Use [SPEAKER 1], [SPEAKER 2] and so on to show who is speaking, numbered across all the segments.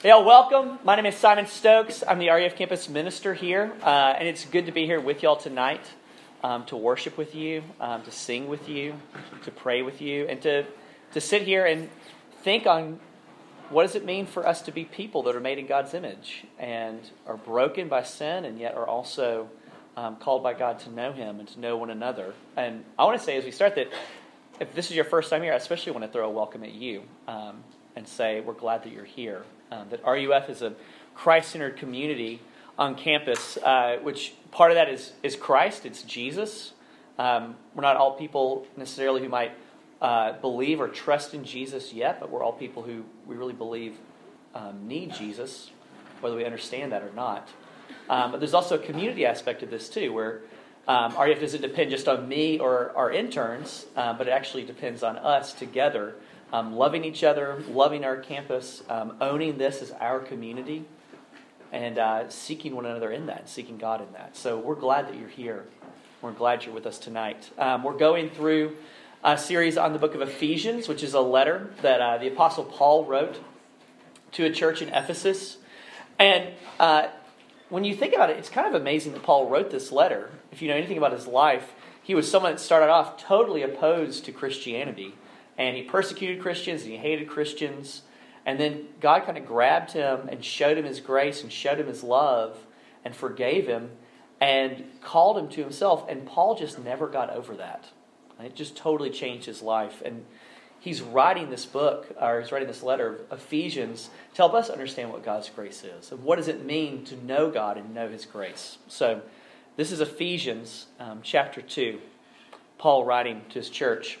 [SPEAKER 1] Hey, all, welcome. My name is Simon Stokes. I'm the RUF campus minister here, uh, and it's good to be here with y'all tonight um, to worship with you, um, to sing with you, to pray with you, and to, to sit here and think on what does it mean for us to be people that are made in God's image and are broken by sin and yet are also um, called by God to know Him and to know one another. And I want to say as we start that if this is your first time here, I especially want to throw a welcome at you um, and say we're glad that you're here. Um, that RUF is a Christ centered community on campus, uh, which part of that is, is Christ, it's Jesus. Um, we're not all people necessarily who might uh, believe or trust in Jesus yet, but we're all people who we really believe um, need Jesus, whether we understand that or not. Um, but there's also a community aspect of this too, where um, RUF doesn't depend just on me or our interns, uh, but it actually depends on us together um, loving each other, loving our campus, um, owning this as our community, and uh, seeking one another in that, seeking God in that. So we're glad that you're here. We're glad you're with us tonight. Um, we're going through a series on the book of Ephesians, which is a letter that uh, the Apostle Paul wrote to a church in Ephesus. And uh, when you think about it, it's kind of amazing that Paul wrote this letter. If you know anything about his life, he was someone that started off totally opposed to Christianity and he persecuted Christians and he hated Christians. And then God kind of grabbed him and showed him his grace and showed him his love and forgave him and called him to himself. And Paul just never got over that. It just totally changed his life. And he's writing this book, or he's writing this letter of Ephesians to help us understand what God's grace is. And what does it mean to know God and know his grace? So this is Ephesians um, chapter 2. Paul writing to his church.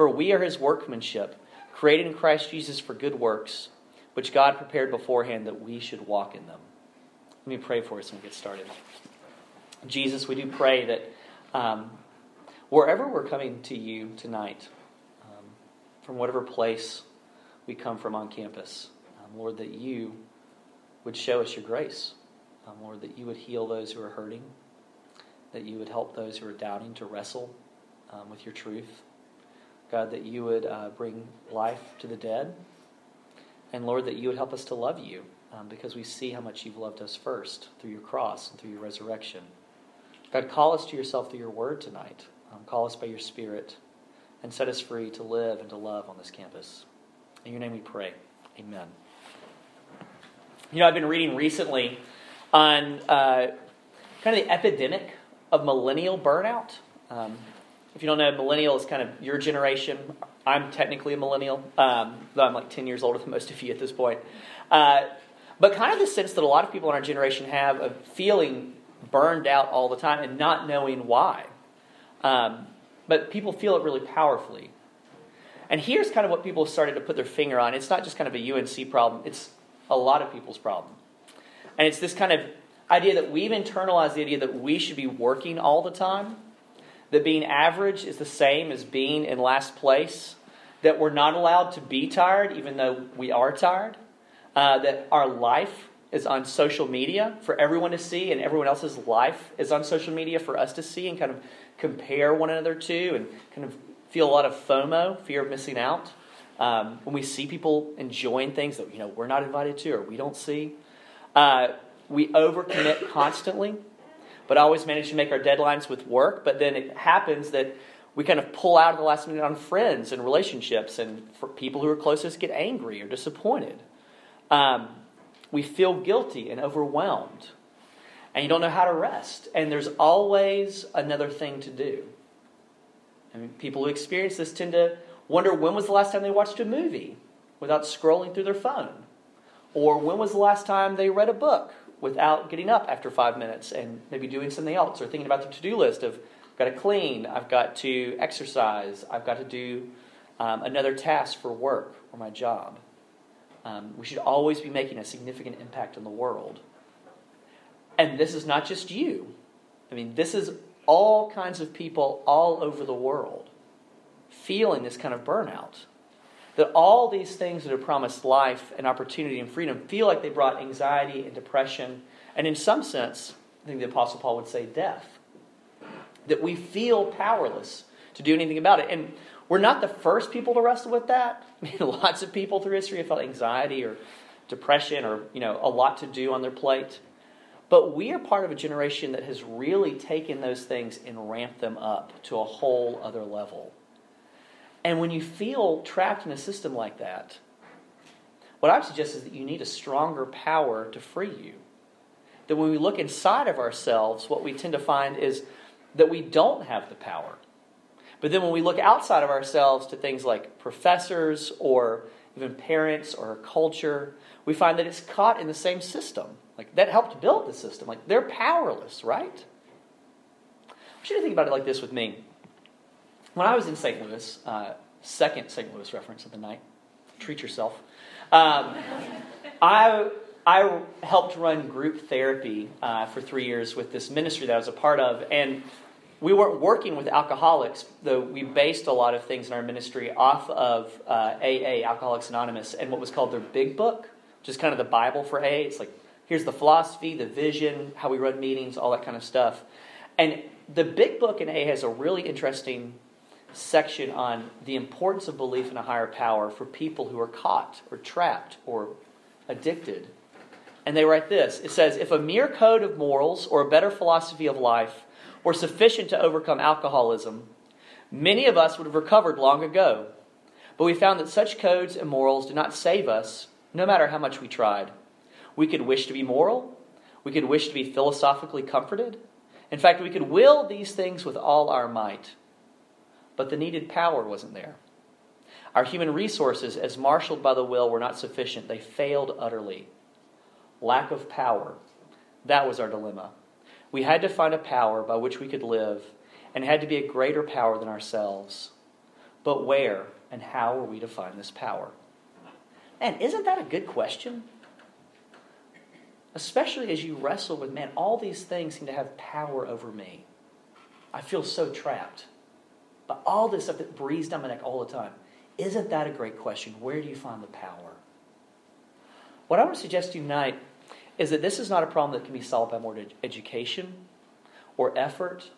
[SPEAKER 1] For we are his workmanship, created in Christ Jesus for good works, which God prepared beforehand that we should walk in them. Let me pray for us and get started. Jesus, we do pray that um, wherever we're coming to you tonight, um, from whatever place we come from on campus, um, Lord, that you would show us your grace. Um, Lord, that you would heal those who are hurting, that you would help those who are doubting to wrestle um, with your truth. God, that you would uh, bring life to the dead. And Lord, that you would help us to love you um, because we see how much you've loved us first through your cross and through your resurrection. God, call us to yourself through your word tonight. Um, call us by your spirit and set us free to live and to love on this campus. In your name we pray. Amen. You know, I've been reading recently on uh, kind of the epidemic of millennial burnout. Um, if you don't know, millennial is kind of your generation. I'm technically a millennial, um, though I'm like 10 years older than most of you at this point. Uh, but kind of the sense that a lot of people in our generation have of feeling burned out all the time and not knowing why. Um, but people feel it really powerfully. And here's kind of what people started to put their finger on. It's not just kind of a UNC problem, it's a lot of people's problem. And it's this kind of idea that we've internalized the idea that we should be working all the time that being average is the same as being in last place, that we're not allowed to be tired even though we are tired, uh, that our life is on social media for everyone to see, and everyone else's life is on social media for us to see and kind of compare one another to and kind of feel a lot of FOMO, fear of missing out. Um, when we see people enjoying things that you know we're not invited to or we don't see, uh, we overcommit constantly but always manage to make our deadlines with work. But then it happens that we kind of pull out at the last minute on friends and relationships, and people who are closest get angry or disappointed. Um, we feel guilty and overwhelmed. and you don't know how to rest, and there's always another thing to do. I mean, people who experience this tend to wonder when was the last time they watched a movie without scrolling through their phone? Or when was the last time they read a book without getting up after five minutes and maybe doing something else or thinking about the to do list of, I've got to clean, I've got to exercise, I've got to do um, another task for work or my job. Um, we should always be making a significant impact in the world. And this is not just you. I mean, this is all kinds of people all over the world feeling this kind of burnout. That all these things that are promised life and opportunity and freedom feel like they brought anxiety and depression, and in some sense, I think the Apostle Paul would say death. That we feel powerless to do anything about it. And we're not the first people to wrestle with that. I mean, lots of people through history have felt anxiety or depression or, you know, a lot to do on their plate. But we are part of a generation that has really taken those things and ramped them up to a whole other level. And when you feel trapped in a system like that, what I would suggest is that you need a stronger power to free you. That when we look inside of ourselves, what we tend to find is that we don't have the power. But then when we look outside of ourselves to things like professors or even parents or culture, we find that it's caught in the same system. Like that helped build the system. Like they're powerless, right? I want you to think about it like this with me. When I was in St. Louis, uh, second St. Louis reference of the night, treat yourself. Um, I I helped run group therapy uh, for three years with this ministry that I was a part of, and we weren't working with alcoholics, though we based a lot of things in our ministry off of uh, AA, Alcoholics Anonymous, and what was called their Big Book, which is kind of the Bible for AA. It's like here's the philosophy, the vision, how we run meetings, all that kind of stuff. And the big book in AA has a really interesting section on the importance of belief in a higher power for people who are caught or trapped or addicted. And they write this it says, if a mere code of morals or a better philosophy of life were sufficient to overcome alcoholism, many of us would have recovered long ago. But we found that such codes and morals do not save us, no matter how much we tried. We could wish to be moral. We could wish to be philosophically comforted. In fact, we could will these things with all our might. But the needed power wasn't there. Our human resources, as marshaled by the will, were not sufficient. They failed utterly. Lack of power. That was our dilemma. We had to find a power by which we could live, and had to be a greater power than ourselves. But where and how were we to find this power? And isn't that a good question? Especially as you wrestle with, man, all these things seem to have power over me. I feel so trapped. But all this stuff that breathes down my neck all the time. Isn't that a great question? Where do you find the power? What I want to suggest to you tonight is that this is not a problem that can be solved by more education or effort,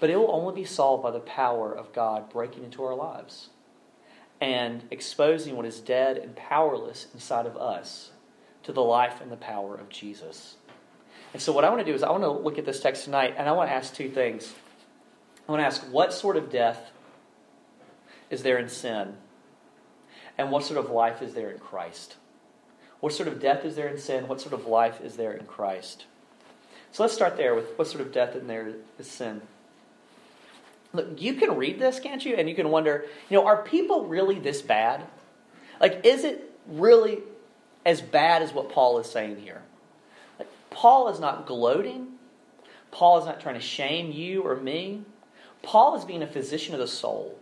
[SPEAKER 1] but it will only be solved by the power of God breaking into our lives and exposing what is dead and powerless inside of us to the life and the power of Jesus. And so, what I want to do is, I want to look at this text tonight, and I want to ask two things. I want to ask, what sort of death is there in sin? And what sort of life is there in Christ? What sort of death is there in sin? What sort of life is there in Christ? So let's start there with what sort of death in there is sin. Look, you can read this, can't you? And you can wonder, you know, are people really this bad? Like, is it really as bad as what Paul is saying here. Like, Paul is not gloating. Paul is not trying to shame you or me. Paul is being a physician of the soul.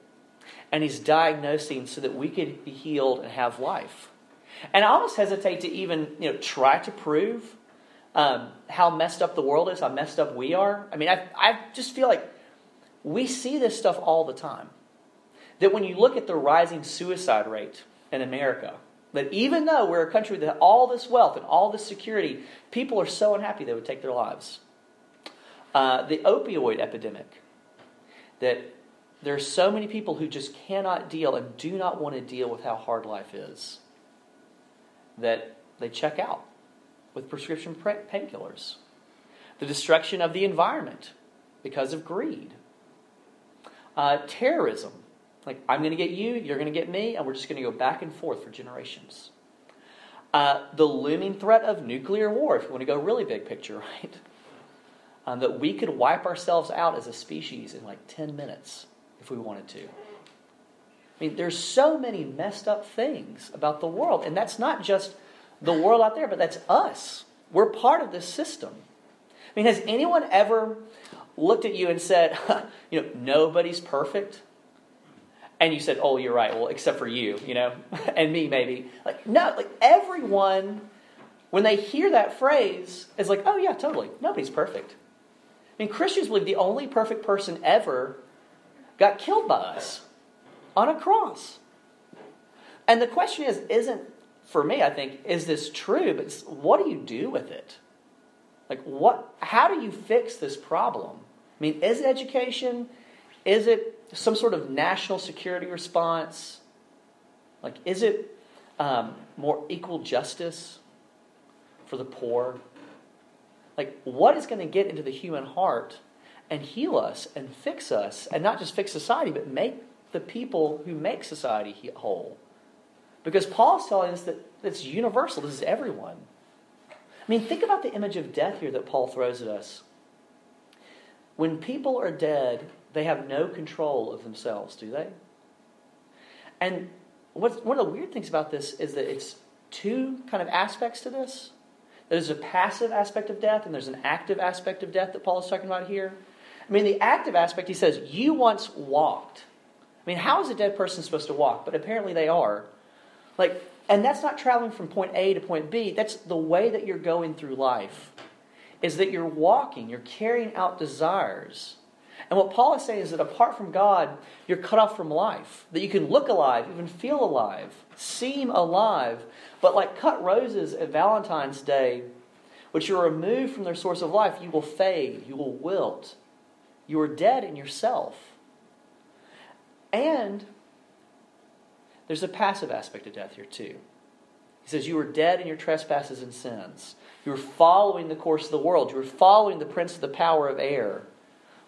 [SPEAKER 1] And he's diagnosing so that we could be healed and have life. And I almost hesitate to even you know try to prove um, how messed up the world is, how messed up we are. I mean, I, I just feel like we see this stuff all the time. That when you look at the rising suicide rate in America, that even though we're a country that all this wealth and all this security, people are so unhappy they would take their lives. Uh, the opioid epidemic, that there are so many people who just cannot deal and do not want to deal with how hard life is, that they check out with prescription painkillers. The destruction of the environment because of greed. Uh, terrorism, like, I'm going to get you, you're going to get me, and we're just going to go back and forth for generations. Uh, the looming threat of nuclear war, if you want to go really big picture, right? Um, that we could wipe ourselves out as a species in like 10 minutes if we wanted to. I mean, there's so many messed up things about the world, and that's not just the world out there, but that's us. We're part of this system. I mean, has anyone ever looked at you and said, you know, nobody's perfect? And you said, oh, you're right. Well, except for you, you know, and me maybe. Like, no, like everyone, when they hear that phrase, is like, oh, yeah, totally. Nobody's perfect. I mean, Christians believe the only perfect person ever got killed by us on a cross. And the question is, isn't, for me, I think, is this true? But what do you do with it? Like, what, how do you fix this problem? I mean, is it education? Is it some sort of national security response? Like, is it um, more equal justice for the poor? Like, what is going to get into the human heart and heal us and fix us, and not just fix society, but make the people who make society whole. Because Paul's telling us that it's universal, this is everyone. I mean, think about the image of death here that Paul throws at us. When people are dead, they have no control of themselves, do they? And what's, one of the weird things about this is that it's two kind of aspects to this. There's a passive aspect of death, and there's an active aspect of death that Paul is talking about here. I mean, the active aspect, he says, you once walked I mean, how is a dead person supposed to walk? But apparently they are. Like, and that's not traveling from point A to point B. That's the way that you're going through life. Is that you're walking, you're carrying out desires. And what Paul is saying is that apart from God, you're cut off from life. That you can look alive, even feel alive, seem alive, but like cut roses at Valentine's Day, which are removed from their source of life, you will fade, you will wilt. You are dead in yourself. And there's a passive aspect of death here, too. He says, You were dead in your trespasses and sins. You were following the course of the world. You were following the prince of the power of air.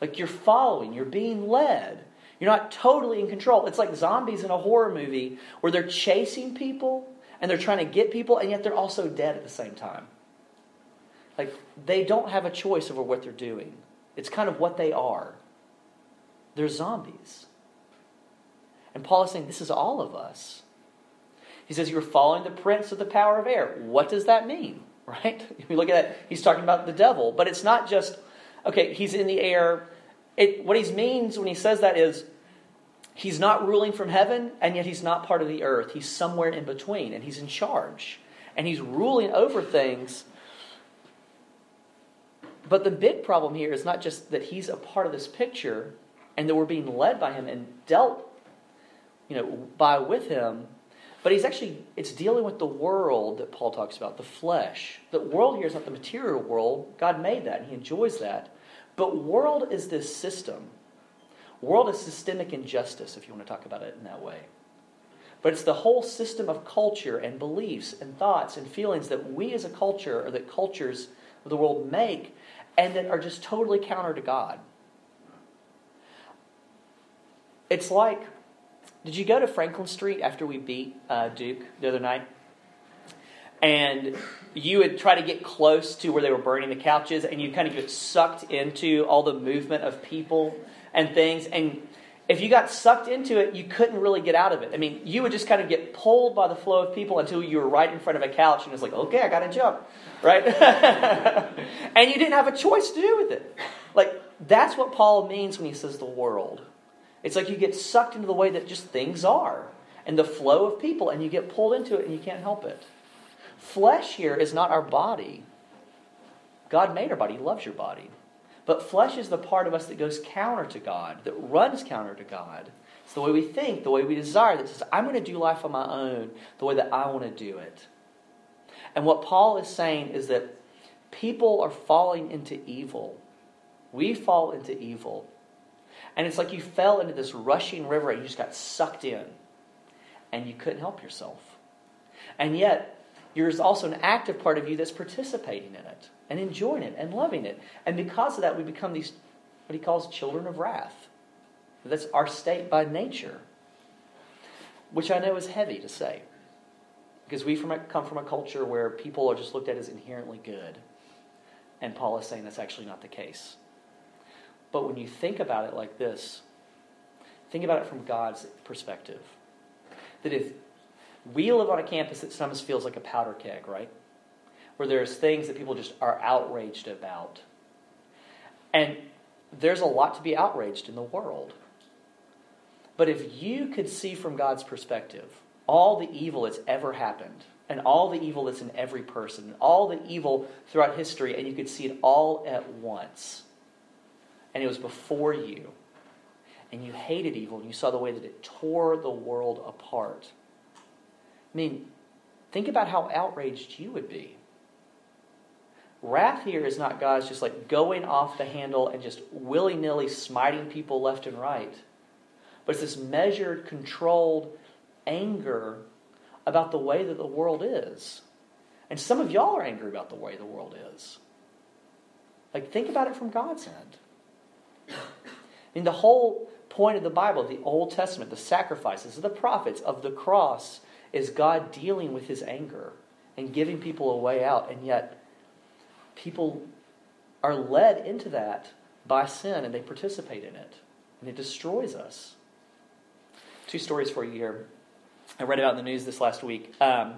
[SPEAKER 1] Like you're following, you're being led. You're not totally in control. It's like zombies in a horror movie where they're chasing people and they're trying to get people, and yet they're also dead at the same time. Like they don't have a choice over what they're doing, it's kind of what they are. They're zombies. And Paul is saying this is all of us. He says you're following the prince of the power of air. What does that mean? Right? If you look at that, he's talking about the devil, but it's not just okay, he's in the air. It, what he means when he says that is he's not ruling from heaven, and yet he's not part of the earth. He's somewhere in between, and he's in charge. And he's ruling over things. But the big problem here is not just that he's a part of this picture and that we're being led by him and dealt you know, by with him. But he's actually, it's dealing with the world that Paul talks about, the flesh. The world here is not the material world. God made that, and he enjoys that. But world is this system. World is systemic injustice, if you want to talk about it in that way. But it's the whole system of culture and beliefs and thoughts and feelings that we as a culture, or that cultures of the world make, and that are just totally counter to God. It's like did you go to Franklin Street after we beat uh, Duke the other night? And you would try to get close to where they were burning the couches, and you kind of get sucked into all the movement of people and things. And if you got sucked into it, you couldn't really get out of it. I mean, you would just kind of get pulled by the flow of people until you were right in front of a couch, and it's like, okay, I got to jump, right? and you didn't have a choice to do with it. Like, that's what Paul means when he says the world. It's like you get sucked into the way that just things are and the flow of people, and you get pulled into it and you can't help it. Flesh here is not our body. God made our body, He loves your body. But flesh is the part of us that goes counter to God, that runs counter to God. It's the way we think, the way we desire, that says, I'm going to do life on my own the way that I want to do it. And what Paul is saying is that people are falling into evil. We fall into evil. And it's like you fell into this rushing river and you just got sucked in. And you couldn't help yourself. And yet, there's also an active part of you that's participating in it and enjoying it and loving it. And because of that, we become these, what he calls children of wrath. That's our state by nature, which I know is heavy to say. Because we from a, come from a culture where people are just looked at as inherently good. And Paul is saying that's actually not the case. But when you think about it like this, think about it from God's perspective. That if we live on a campus that sometimes feels like a powder keg, right? Where there's things that people just are outraged about. And there's a lot to be outraged in the world. But if you could see from God's perspective all the evil that's ever happened, and all the evil that's in every person, and all the evil throughout history, and you could see it all at once, and it was before you, and you hated evil, and you saw the way that it tore the world apart. I mean, think about how outraged you would be. Wrath here is not God's just like going off the handle and just willy nilly smiting people left and right, but it's this measured, controlled anger about the way that the world is. And some of y'all are angry about the way the world is. Like, think about it from God's end. I mean, the whole point of the Bible, the Old Testament, the sacrifices the prophets, of the cross, is God dealing with his anger and giving people a way out. And yet, people are led into that by sin and they participate in it. And it destroys us. Two stories for you here. I read about in the news this last week. Um,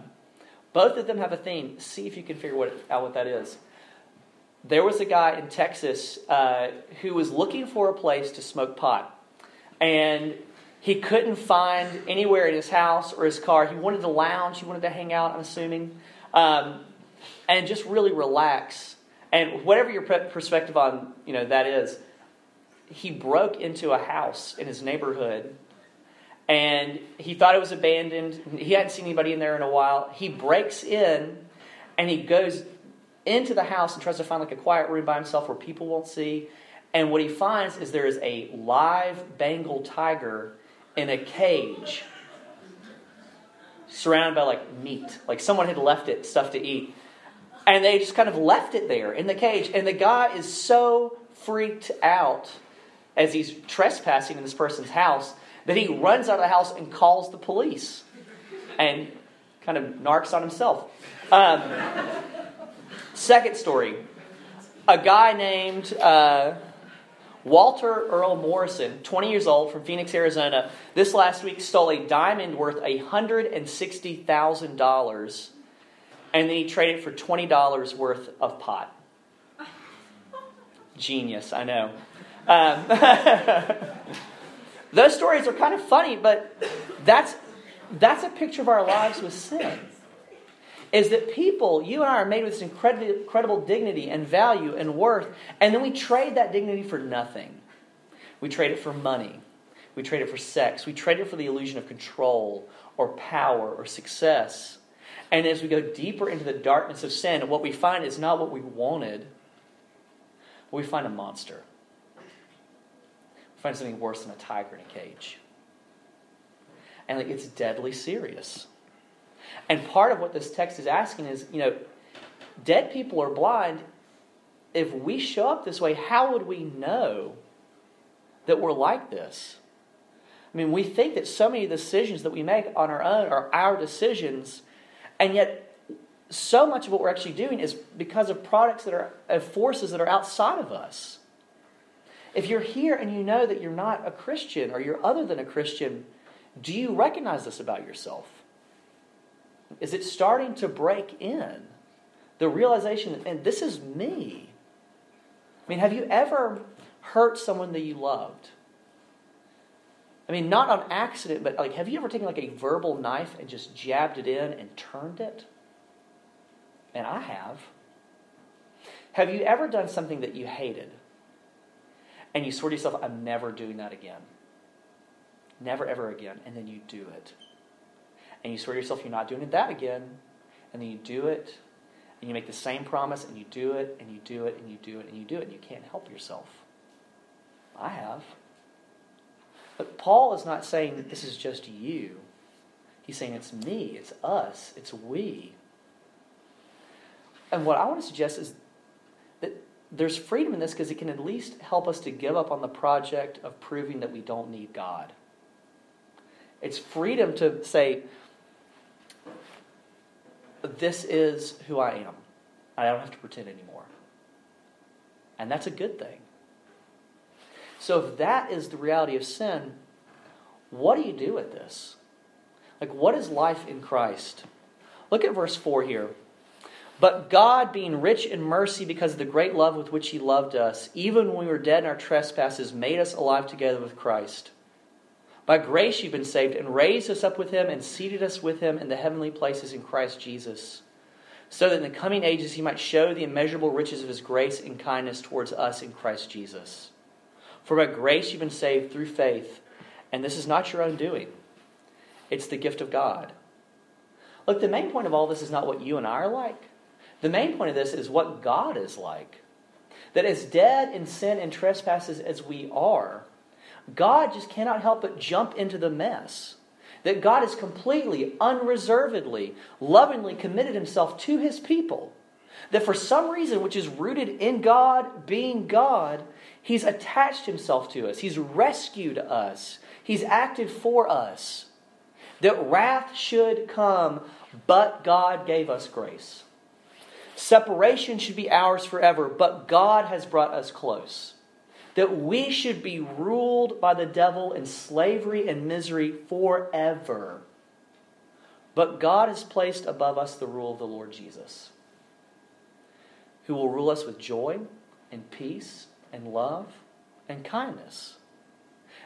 [SPEAKER 1] both of them have a theme. See if you can figure what, out what that is. There was a guy in Texas uh, who was looking for a place to smoke pot. And he couldn't find anywhere in his house or his car. He wanted to lounge, he wanted to hang out, I'm assuming, um, and just really relax. And whatever your perspective on you know that is, he broke into a house in his neighborhood and he thought it was abandoned. He hadn't seen anybody in there in a while. He breaks in and he goes into the house and tries to find like a quiet room by himself where people won't see. And what he finds is there is a live Bengal tiger in a cage surrounded by like meat. Like someone had left it stuff to eat. And they just kind of left it there in the cage. And the guy is so freaked out as he's trespassing in this person's house that he runs out of the house and calls the police and kind of narks on himself. Um, second story a guy named uh, Walter Earl Morrison, 20 years old from Phoenix, Arizona, this last week stole a diamond worth $160,000 and then he traded for $20 worth of pot. Genius, I know. Um, Those stories are kind of funny, but that's, that's a picture of our lives with sin. Is that people, you and I, are made with this incredible, incredible dignity and value and worth, and then we trade that dignity for nothing. We trade it for money. We trade it for sex. We trade it for the illusion of control or power or success. And as we go deeper into the darkness of sin, what we find is not what we wanted, we find a monster We find something worse than a tiger in a cage. And like, it's deadly serious. And part of what this text is asking is, you know, dead people are blind. If we show up this way, how would we know that we're like this? I mean, we think that so many decisions that we make on our own are our decisions, and yet so much of what we're actually doing is because of products that are of forces that are outside of us. If you're here and you know that you're not a Christian or you're other than a Christian, do you recognize this about yourself? Is it starting to break in? The realization that, and this is me. I mean, have you ever hurt someone that you loved? I mean, not on accident, but like, have you ever taken like a verbal knife and just jabbed it in and turned it? And I have. Have you ever done something that you hated? and you swear to yourself, I'm never doing that again. Never, ever again. And then you do it. And you swear to yourself, you're not doing it that again. And then you do it. And you make the same promise, and you do it, and you do it, and you do it, and you do it, and you can't help yourself. I have. But Paul is not saying that this is just you. He's saying it's me, it's us, it's we. And what I want to suggest is that there's freedom in this because it can at least help us to give up on the project of proving that we don't need God. It's freedom to say, This is who I am. I don't have to pretend anymore. And that's a good thing. So, if that is the reality of sin, what do you do with this? Like, what is life in Christ? Look at verse 4 here. But God, being rich in mercy because of the great love with which He loved us, even when we were dead in our trespasses, made us alive together with Christ. By grace you've been saved, and raised us up with Him, and seated us with Him in the heavenly places in Christ Jesus, so that in the coming ages He might show the immeasurable riches of His grace and kindness towards us in Christ Jesus. For by grace you've been saved through faith, and this is not your own doing, it's the gift of God. Look, the main point of all this is not what you and I are like. The main point of this is what God is like. That as dead in sin and trespasses as we are, God just cannot help but jump into the mess. That God has completely, unreservedly, lovingly committed himself to his people. That for some reason, which is rooted in God being God, he's attached himself to us. He's rescued us. He's acted for us. That wrath should come, but God gave us grace. Separation should be ours forever, but God has brought us close. That we should be ruled by the devil in slavery and misery forever. But God has placed above us the rule of the Lord Jesus, who will rule us with joy and peace and love and kindness.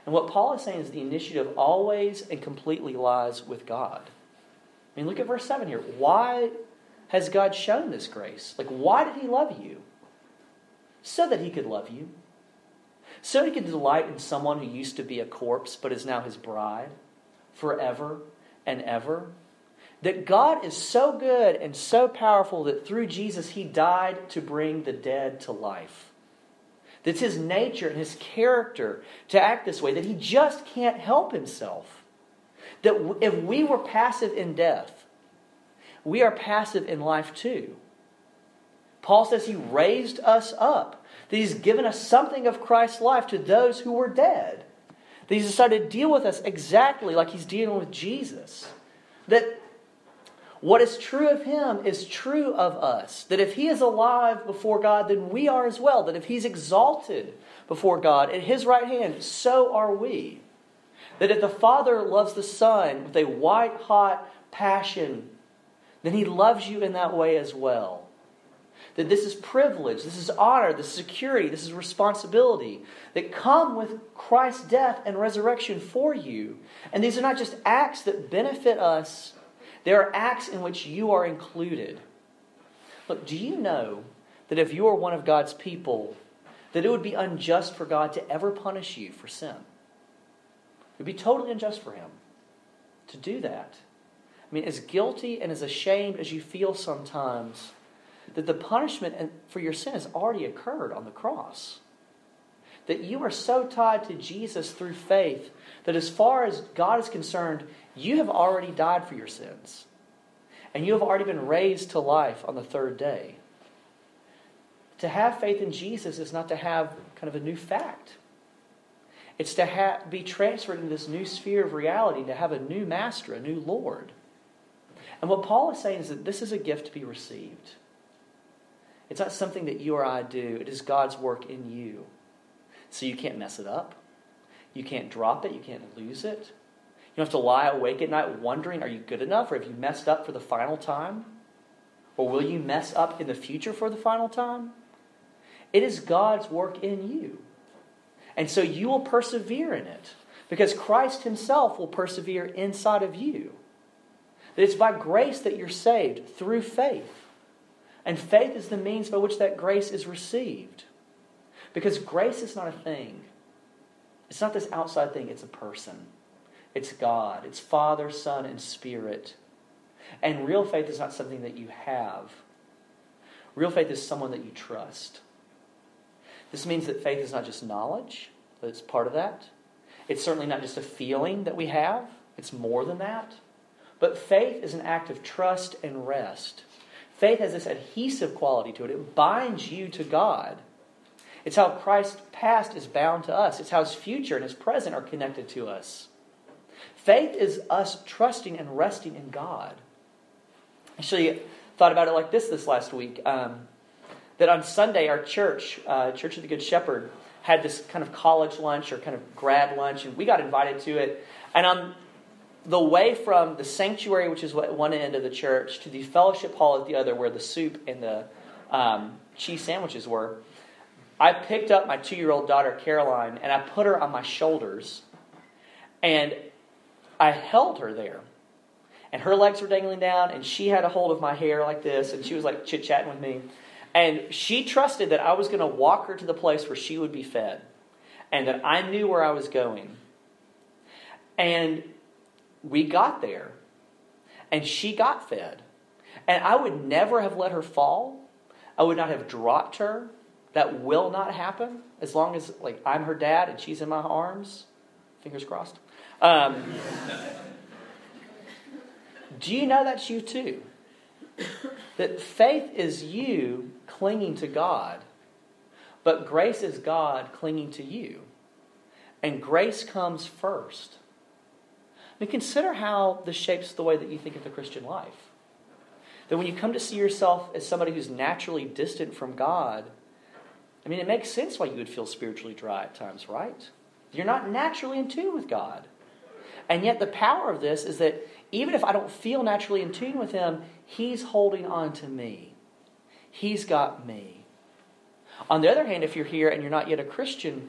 [SPEAKER 1] And what Paul is saying is the initiative always and completely lies with God. I mean, look at verse 7 here. Why has God shown this grace? Like, why did He love you? So that He could love you. So He can delight in someone who used to be a corpse but is now His bride forever and ever. That God is so good and so powerful that through Jesus He died to bring the dead to life. That's His nature and His character to act this way, that He just can't help Himself. That if we were passive in death, we are passive in life too. Paul says he raised us up, that he's given us something of Christ's life to those who were dead. That he's decided to deal with us exactly like he's dealing with Jesus. That what is true of him is true of us. That if he is alive before God, then we are as well. That if he's exalted before God at his right hand, so are we. That if the Father loves the Son with a white hot passion then He loves you in that way as well. That this is privilege, this is honor, this is security, this is responsibility that come with Christ's death and resurrection for you. And these are not just acts that benefit us, they are acts in which you are included. Look, do you know that if you are one of God's people, that it would be unjust for God to ever punish you for sin? It would be totally unjust for Him to do that. I mean, as guilty and as ashamed as you feel sometimes, that the punishment for your sin has already occurred on the cross. That you are so tied to Jesus through faith that as far as God is concerned, you have already died for your sins. And you have already been raised to life on the third day. To have faith in Jesus is not to have kind of a new fact. It's to ha- be transferred into this new sphere of reality, to have a new master, a new Lord. And what Paul is saying is that this is a gift to be received. It's not something that you or I do, it is God's work in you. So you can't mess it up. You can't drop it. You can't lose it. You don't have to lie awake at night wondering, are you good enough? Or have you messed up for the final time? Or will you mess up in the future for the final time? It is God's work in you. And so you will persevere in it because Christ Himself will persevere inside of you. It's by grace that you're saved through faith. And faith is the means by which that grace is received. Because grace is not a thing, it's not this outside thing, it's a person. It's God, it's Father, Son, and Spirit. And real faith is not something that you have, real faith is someone that you trust. This means that faith is not just knowledge, but it's part of that. It's certainly not just a feeling that we have, it's more than that. But faith is an act of trust and rest. Faith has this adhesive quality to it, it binds you to God. It's how Christ's past is bound to us, it's how his future and his present are connected to us. Faith is us trusting and resting in God. Actually, thought about it like this this last week. Um, that on Sunday, our church, uh, Church of the Good Shepherd, had this kind of college lunch or kind of grad lunch, and we got invited to it. And on the way from the sanctuary, which is one end of the church, to the fellowship hall at the other, where the soup and the um, cheese sandwiches were, I picked up my two year old daughter, Caroline, and I put her on my shoulders, and I held her there. And her legs were dangling down, and she had a hold of my hair like this, and she was like chit chatting with me. And she trusted that I was going to walk her to the place where she would be fed, and that I knew where I was going. And we got there, and she got fed. And I would never have let her fall. I would not have dropped her. That will not happen as long as like I'm her dad and she's in my arms. Fingers crossed. Um, do you know that's you too? That faith is you clinging to God, but grace is God clinging to you. And grace comes first. I mean, consider how this shapes the way that you think of the Christian life. That when you come to see yourself as somebody who's naturally distant from God, I mean, it makes sense why you would feel spiritually dry at times, right? You're not naturally in tune with God. And yet, the power of this is that even if I don't feel naturally in tune with Him, He's holding on to me. He's got me. On the other hand, if you're here and you're not yet a Christian,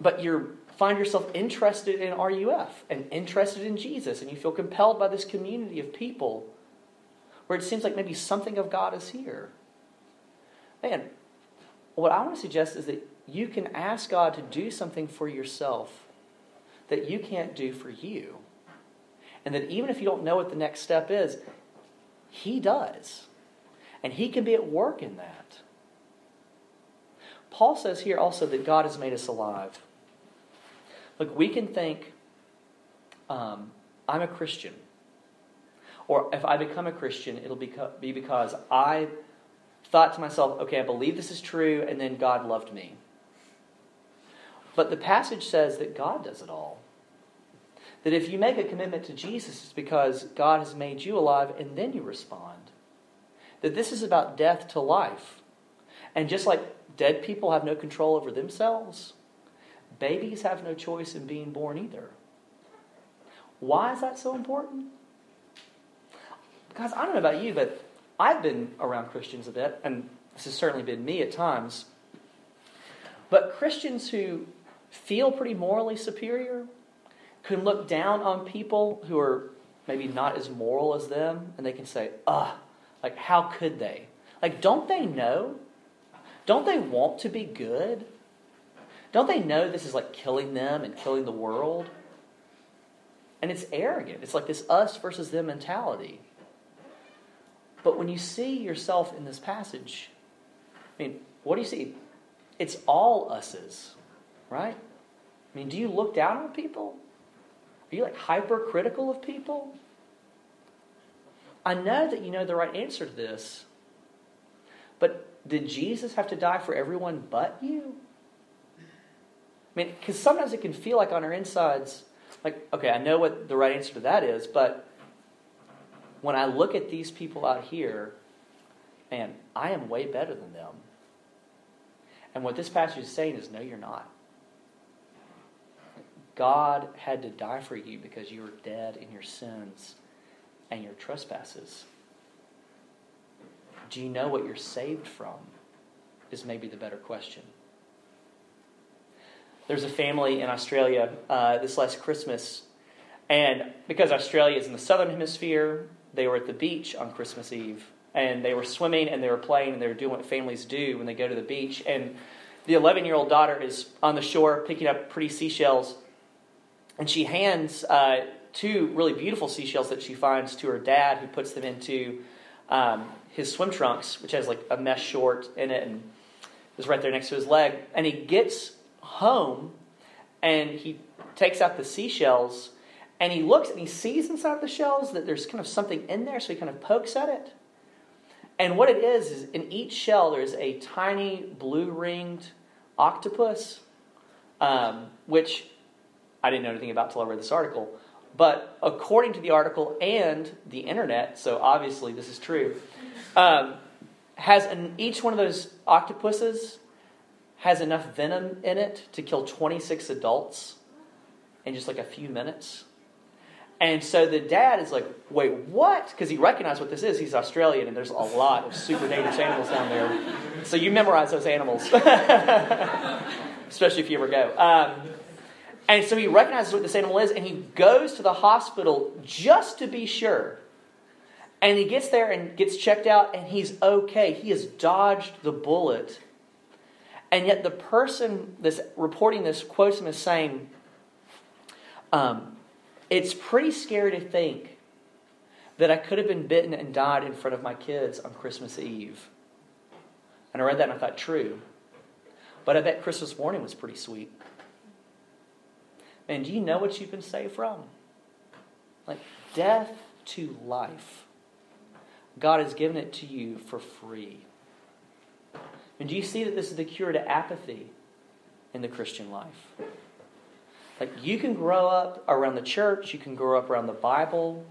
[SPEAKER 1] but you find yourself interested in RUF and interested in Jesus, and you feel compelled by this community of people where it seems like maybe something of God is here. Man, what I want to suggest is that you can ask God to do something for yourself that you can't do for you. And that even if you don't know what the next step is, He does. And He can be at work in that. Paul says here also that God has made us alive. Look, we can think, um, I'm a Christian. Or if I become a Christian, it'll be because I thought to myself, okay, I believe this is true, and then God loved me. But the passage says that God does it all. That if you make a commitment to Jesus, it's because God has made you alive and then you respond. That this is about death to life. And just like dead people have no control over themselves, babies have no choice in being born either. Why is that so important? Because I don't know about you, but I've been around Christians a bit, and this has certainly been me at times. But Christians who feel pretty morally superior, can look down on people who are maybe not as moral as them, and they can say, ugh, like, how could they? Like, don't they know? Don't they want to be good? Don't they know this is like killing them and killing the world? And it's arrogant. It's like this us versus them mentality. But when you see yourself in this passage, I mean, what do you see? It's all us's, right? I mean, do you look down on people? Are you like hypercritical of people? I know that you know the right answer to this, but did Jesus have to die for everyone but you? I mean, because sometimes it can feel like on our insides, like, okay, I know what the right answer to that is, but when I look at these people out here, man, I am way better than them. And what this passage is saying is, no, you're not. God had to die for you because you were dead in your sins and your trespasses. Do you know what you're saved from? Is maybe the better question. There's a family in Australia uh, this last Christmas, and because Australia is in the southern hemisphere, they were at the beach on Christmas Eve, and they were swimming and they were playing and they were doing what families do when they go to the beach. And the 11 year old daughter is on the shore picking up pretty seashells and she hands uh, two really beautiful seashells that she finds to her dad, who puts them into um, his swim trunks, which has like a mesh short in it and is right there next to his leg. And he gets home and he takes out the seashells and he looks and he sees inside the shells that there's kind of something in there, so he kind of pokes at it. And what it is, is in each shell there's a tiny blue ringed octopus, um, which I didn't know anything about until I read this article. But according to the article and the internet, so obviously this is true, um, has an, each one of those octopuses has enough venom in it to kill 26 adults in just like a few minutes. And so the dad is like, wait, what? Because he recognized what this is. He's Australian, and there's a lot of super dangerous animals down there. So you memorize those animals, especially if you ever go. Um, and so he recognizes what this animal is, and he goes to the hospital just to be sure. And he gets there and gets checked out, and he's okay. He has dodged the bullet. And yet, the person that's reporting this quotes him as saying, um, It's pretty scary to think that I could have been bitten and died in front of my kids on Christmas Eve. And I read that and I thought, true. But I bet Christmas morning was pretty sweet. And do you know what you've been saved from? Like death to life. God has given it to you for free. And do you see that this is the cure to apathy in the Christian life? Like you can grow up around the church, you can grow up around the Bible,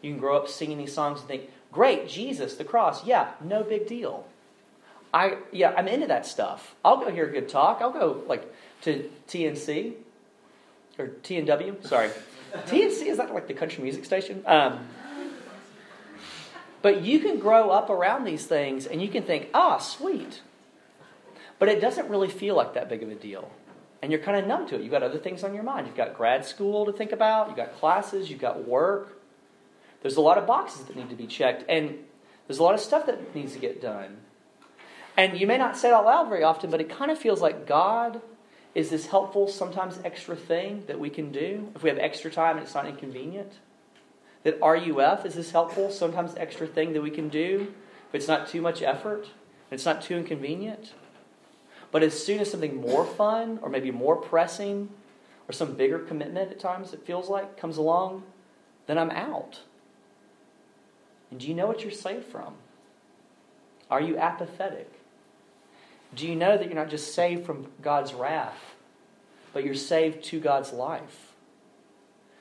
[SPEAKER 1] you can grow up singing these songs and think, great, Jesus, the cross, yeah, no big deal. I yeah, I'm into that stuff. I'll go hear a good talk. I'll go like to TNC or TNW. Sorry, TNC is that like the country music station? Um, but you can grow up around these things and you can think, ah, sweet. But it doesn't really feel like that big of a deal. And you're kind of numb to it. You've got other things on your mind. You've got grad school to think about, you've got classes, you've got work. There's a lot of boxes that need to be checked, and there's a lot of stuff that needs to get done. And you may not say it out loud very often, but it kind of feels like God is this helpful, sometimes extra thing that we can do if we have extra time and it's not inconvenient. That RUF is this helpful, sometimes extra thing that we can do if it's not too much effort and it's not too inconvenient. But as soon as something more fun or maybe more pressing or some bigger commitment at times it feels like comes along, then I'm out. And do you know what you're saved from? Are you apathetic? Do you know that you're not just saved from God's wrath, but you're saved to God's life?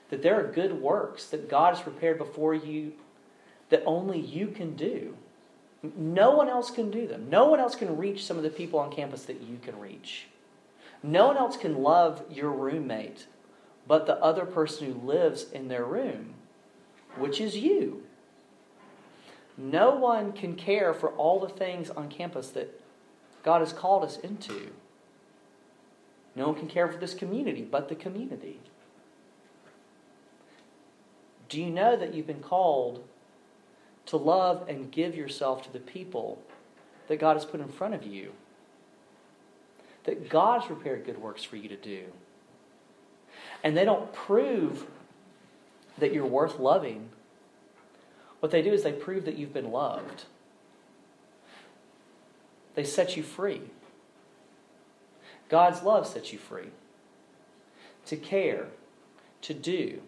[SPEAKER 1] That there are good works that God has prepared before you that only you can do. No one else can do them. No one else can reach some of the people on campus that you can reach. No one else can love your roommate but the other person who lives in their room, which is you. No one can care for all the things on campus that God has called us into. No one can care for this community but the community. Do you know that you've been called to love and give yourself to the people that God has put in front of you? That God has prepared good works for you to do. And they don't prove that you're worth loving. What they do is they prove that you've been loved. They set you free. God's love sets you free. To care, to do,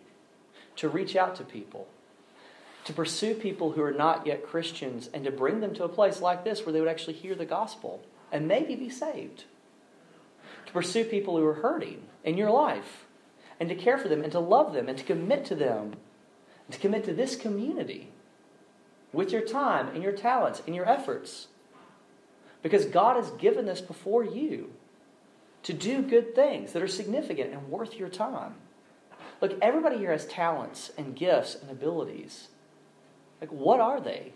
[SPEAKER 1] to reach out to people, to pursue people who are not yet Christians, and to bring them to a place like this where they would actually hear the gospel and maybe be saved. To pursue people who are hurting in your life, and to care for them, and to love them, and to commit to them, and to commit to this community with your time and your talents and your efforts. Because God has given this before you to do good things that are significant and worth your time. Look, everybody here has talents and gifts and abilities. Like, what are they?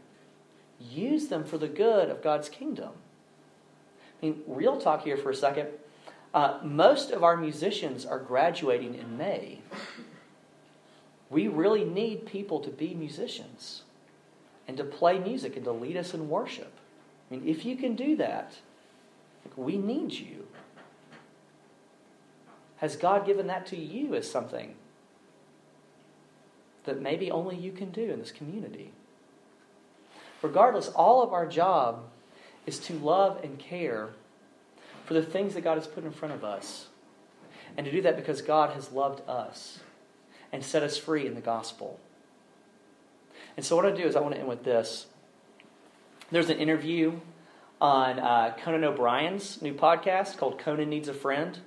[SPEAKER 1] Use them for the good of God's kingdom. I mean, real talk here for a second. Uh, most of our musicians are graduating in May. We really need people to be musicians and to play music and to lead us in worship. I mean, if you can do that, we need you. Has God given that to you as something that maybe only you can do in this community? Regardless, all of our job is to love and care for the things that God has put in front of us. And to do that because God has loved us and set us free in the gospel. And so, what I do is I want to end with this. There's an interview on uh, Conan O'Brien's new podcast called Conan Needs a Friend.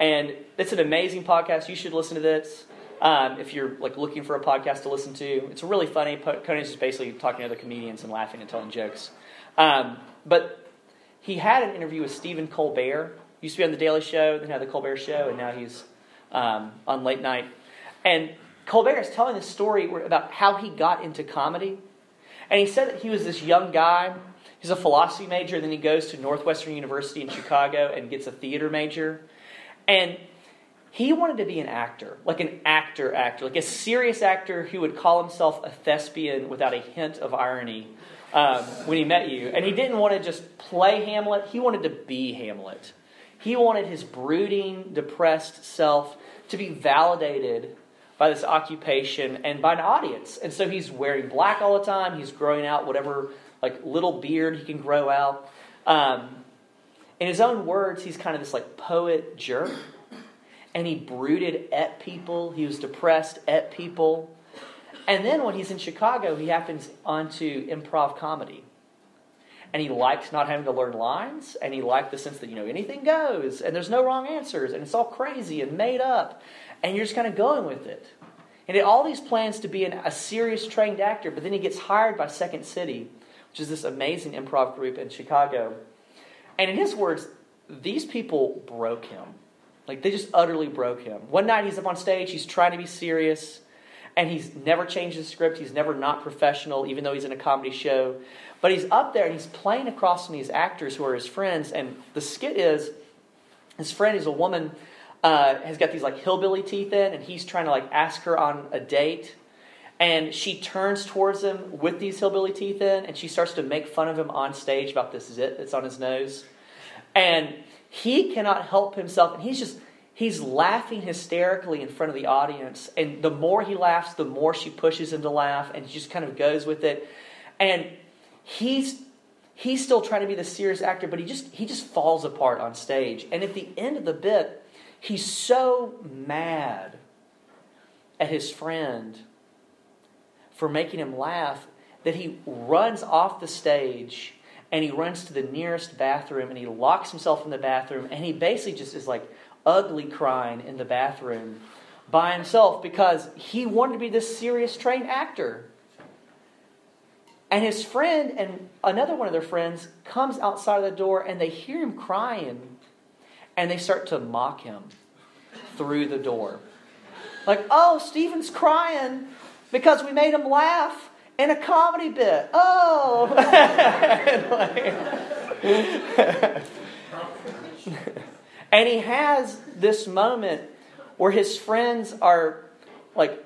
[SPEAKER 1] And it's an amazing podcast. You should listen to this. Um, if you're like looking for a podcast to listen to, it's really funny. Conan's just basically talking to other comedians and laughing and telling jokes. Um, but he had an interview with Stephen Colbert. Used to be on the Daily Show, then had the Colbert Show, and now he's um, on late night. And Colbert is telling this story about how he got into comedy. And he said that he was this young guy. He's a philosophy major, then he goes to Northwestern University in Chicago and gets a theater major. And he wanted to be an actor, like an actor actor, like a serious actor who would call himself a thespian without a hint of irony um, when he met you. And he didn't want to just play Hamlet, he wanted to be Hamlet. He wanted his brooding, depressed self to be validated by this occupation and by an audience. And so he's wearing black all the time. He's growing out whatever like little beard he can grow out. Um, in his own words, he's kind of this like poet jerk. And he brooded at people. He was depressed at people. And then when he's in Chicago, he happens onto improv comedy. And he liked not having to learn lines, and he liked the sense that, you know, anything goes, and there's no wrong answers, and it's all crazy and made up and you're just kind of going with it. And he had all these plans to be an, a serious trained actor, but then he gets hired by Second City, which is this amazing improv group in Chicago. And in his words, these people broke him. Like they just utterly broke him. One night he's up on stage, he's trying to be serious, and he's never changed his script. He's never not professional, even though he's in a comedy show. But he's up there and he's playing across from these actors who are his friends. And the skit is his friend is a woman uh, has got these like hillbilly teeth in, and he's trying to like ask her on a date. And she turns towards him with these hillbilly teeth in, and she starts to make fun of him on stage about this zit that's on his nose. And he cannot help himself, and he's just he's laughing hysterically in front of the audience. And the more he laughs, the more she pushes him to laugh, and he just kind of goes with it. And he's he's still trying to be the serious actor, but he just he just falls apart on stage. And at the end of the bit, He's so mad at his friend for making him laugh that he runs off the stage and he runs to the nearest bathroom and he locks himself in the bathroom and he basically just is like ugly crying in the bathroom by himself because he wanted to be this serious trained actor. And his friend and another one of their friends comes outside of the door and they hear him crying and they start to mock him through the door. Like, oh, Stephen's crying because we made him laugh in a comedy bit. Oh! and he has this moment where his friends are like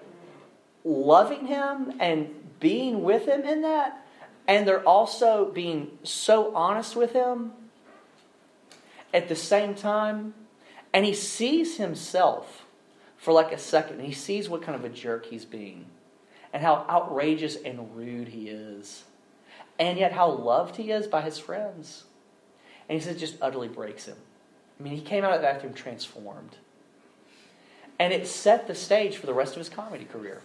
[SPEAKER 1] loving him and being with him in that. And they're also being so honest with him at the same time, and he sees himself for like a second. He sees what kind of a jerk he's being, and how outrageous and rude he is, and yet how loved he is by his friends. And he says it just utterly breaks him. I mean, he came out of that bathroom transformed. And it set the stage for the rest of his comedy career.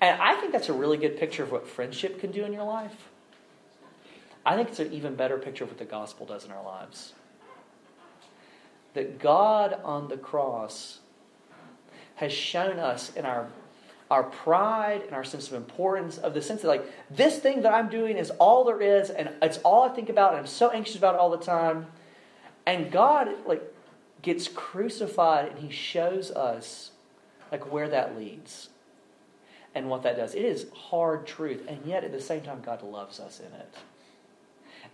[SPEAKER 1] And I think that's a really good picture of what friendship can do in your life. I think it's an even better picture of what the gospel does in our lives. That God on the cross has shown us in our our pride and our sense of importance of the sense that like this thing that I'm doing is all there is and it's all I think about and I'm so anxious about it all the time. And God like gets crucified and he shows us like where that leads and what that does. It is hard truth and yet at the same time God loves us in it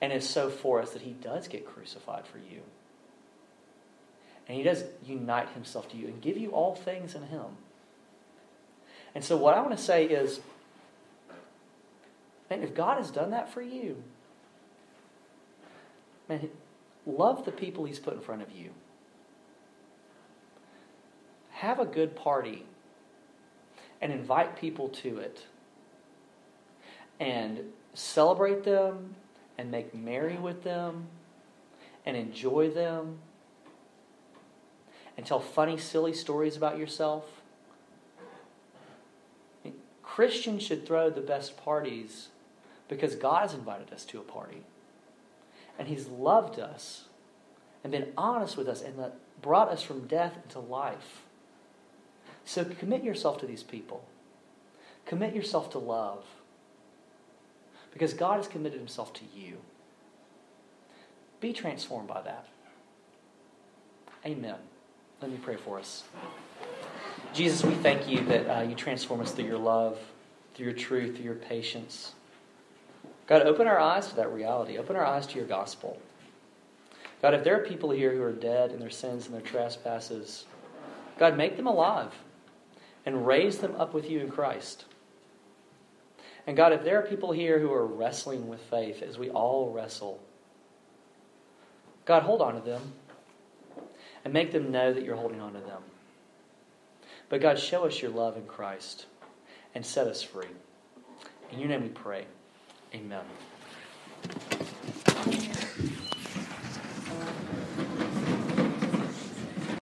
[SPEAKER 1] and is so for us that he does get crucified for you. And he does unite himself to you and give you all things in him. And so, what I want to say is, man, if God has done that for you, man, love the people he's put in front of you. Have a good party and invite people to it. And celebrate them and make merry with them and enjoy them and tell funny, silly stories about yourself. Christians should throw the best parties because God has invited us to a party. And He's loved us and been honest with us and brought us from death into life. So commit yourself to these people, commit yourself to love. because God has committed himself to you. Be transformed by that. Amen. Let me pray for us. Jesus, we thank you that uh, you transform us through your love, through your truth, through your patience. God, open our eyes to that reality. Open our eyes to your gospel. God, if there are people here who are dead in their sins and their trespasses, God, make them alive and raise them up with you in Christ. And God, if there are people here who are wrestling with faith, as we all wrestle, God, hold on to them and make them know that you're holding on to them. But God, show us your love in Christ and set us free. In your name we pray. Amen.